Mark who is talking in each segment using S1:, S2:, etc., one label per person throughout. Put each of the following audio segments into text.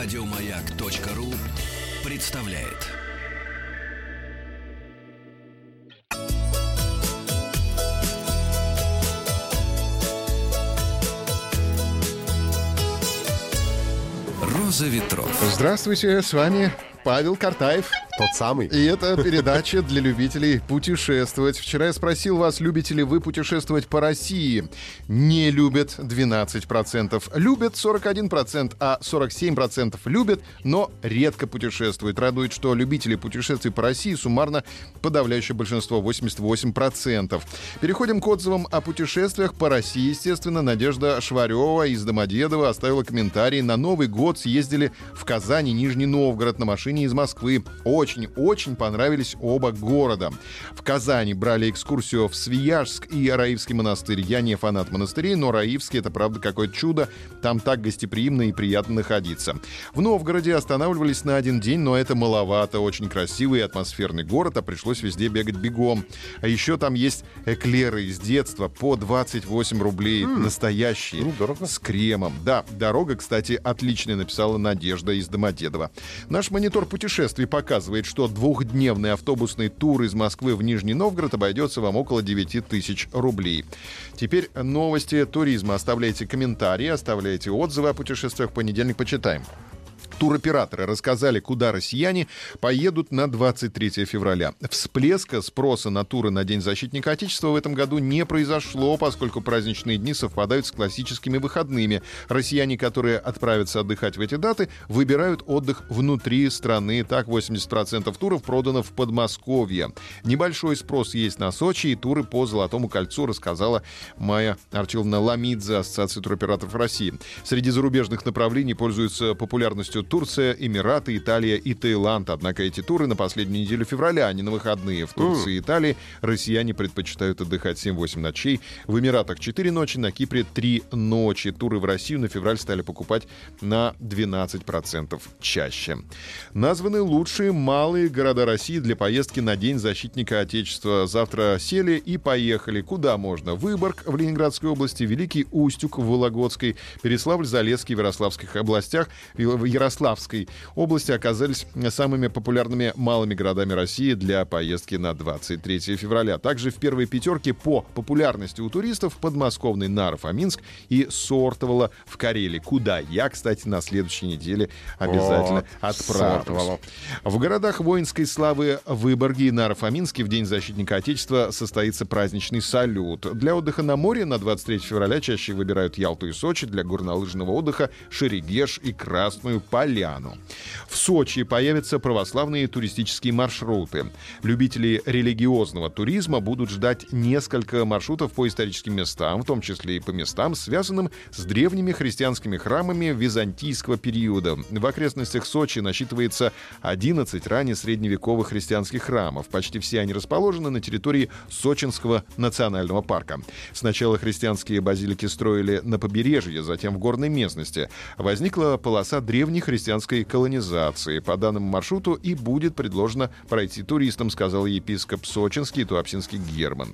S1: Радиомаяк.ру представляет. Роза ветров.
S2: Здравствуйте, с вами Павел Картаев.
S3: Тот самый.
S2: И это передача для любителей путешествовать. Вчера я спросил вас, любите ли вы путешествовать по России. Не любят 12%. Любят 41%, а 47% любят, но редко путешествуют. Радует, что любители путешествий по России суммарно подавляющее большинство, 88%. Переходим к отзывам о путешествиях по России. Естественно, Надежда Шварева из Домодедова оставила комментарий. На Новый год съездили в Казань и Нижний Новгород на машине из Москвы. Очень-очень понравились оба города. В Казани брали экскурсию в Свияжск и Раивский монастырь. Я не фанат монастырей, но Раивский — это правда какое-то чудо. Там так гостеприимно и приятно находиться. В Новгороде останавливались на один день, но это маловато. Очень красивый и атмосферный город, а пришлось везде бегать бегом. А еще там есть эклеры из детства по 28 рублей. Mm. Настоящие.
S3: Ну, дорого.
S2: С кремом. Да, дорога, кстати, отличная, написала Надежда из Домодедова. Наш монитор путешествий показывает, что двухдневный автобусный тур из Москвы в Нижний Новгород обойдется вам около 9 тысяч рублей. Теперь новости туризма. Оставляйте комментарии, оставляйте отзывы о путешествиях. В понедельник почитаем. Туроператоры рассказали, куда россияне поедут на 23 февраля. Всплеска спроса на туры на День защитника Отечества в этом году не произошло, поскольку праздничные дни совпадают с классическими выходными. Россияне, которые отправятся отдыхать в эти даты, выбирают отдых внутри страны. Так, 80% туров продано в Подмосковье. Небольшой спрос есть на Сочи, и туры по Золотому кольцу рассказала Майя Арчиловна Ламидзе, Ассоциация туроператоров России. Среди зарубежных направлений пользуются популярностью Турция, Эмираты, Италия и Таиланд. Однако эти туры на последнюю неделю февраля, а не на выходные. В Турции и Италии россияне предпочитают отдыхать 7-8 ночей. В Эмиратах 4 ночи, на Кипре 3 ночи. Туры в Россию на февраль стали покупать на 12% чаще. Названы лучшие малые города России для поездки на День защитника Отечества. Завтра сели и поехали. Куда можно? Выборг в Ленинградской области, Великий Устюг в Вологодской, Переславль-Залесский в Ярославских областях, в Ярославской области оказались самыми популярными малыми городами России для поездки на 23 февраля. Также в первой пятерке по популярности у туристов подмосковный Наров-Аминск и Сортовало в Карелии, куда я, кстати, на следующей неделе обязательно
S3: О,
S2: отправлюсь. В городах воинской славы Выборге и Наров-Аминске в День защитника Отечества состоится праздничный салют. Для отдыха на море на 23 февраля чаще выбирают Ялту и Сочи, для горнолыжного отдыха Шерегеш и Красную Поляну. В Сочи появятся православные туристические маршруты. Любители религиозного туризма будут ждать несколько маршрутов по историческим местам, в том числе и по местам, связанным с древними христианскими храмами византийского периода. В окрестностях Сочи насчитывается 11 ранее средневековых христианских храмов. Почти все они расположены на территории Сочинского национального парка. Сначала христианские базилики строили на побережье, затем в горной местности. Возникла полоса древней христианской колонизации. По данному маршруту и будет предложено пройти туристам, сказал епископ Сочинский и Туапсинский Герман.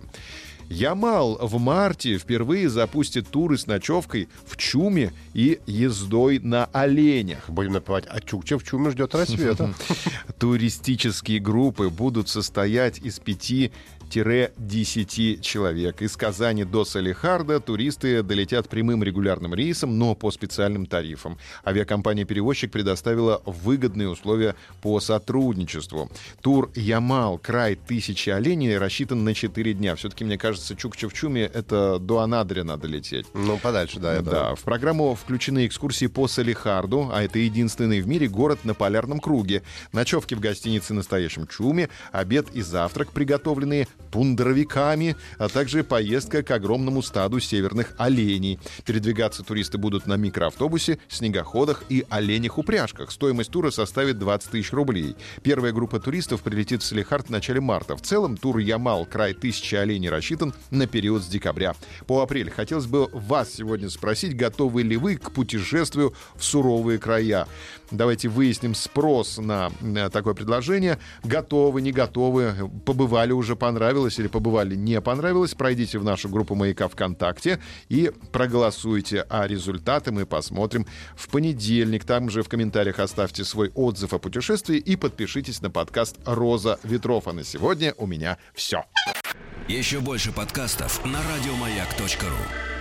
S2: Ямал в марте впервые запустит туры с ночевкой в Чуме и ездой на оленях.
S3: Будем напевать, а Чукча в Чуме ждет рассвета.
S2: Туристические группы будут состоять из пяти 10 человек. Из Казани до Салихарда туристы долетят прямым регулярным рейсом, но по специальным тарифам. Авиакомпания-перевозчик предоставила выгодные условия по сотрудничеству. Тур Ямал, край тысячи оленей, рассчитан на 4 дня. Все-таки, мне кажется, Чукча-в-Чуме это до Анадыря надо лететь.
S3: Ну, подальше, да. Это...
S2: Да. В программу включены экскурсии по Салихарду, а это единственный в мире город на полярном круге. Ночевки в гостинице «Настоящем Чуме», обед и завтрак, приготовленные тундровиками, а также поездка к огромному стаду северных оленей. Передвигаться туристы будут на микроавтобусе, снегоходах и оленях-упряжках. Стоимость тура составит 20 тысяч рублей. Первая группа туристов прилетит в Салихард в начале марта. В целом тур Ямал, край тысячи оленей, рассчитан на период с декабря по апрель. Хотелось бы вас сегодня спросить, готовы ли вы к путешествию в суровые края? Давайте выясним спрос на такое предложение. Готовы, не готовы, побывали уже, понравилось понравилось или побывали не понравилось, пройдите в нашу группу «Маяка ВКонтакте» и проголосуйте. А результаты мы посмотрим в понедельник. Там же в комментариях оставьте свой отзыв о путешествии и подпишитесь на подкаст «Роза ветров». А на сегодня у меня все.
S1: Еще больше подкастов на радиомаяк.ру.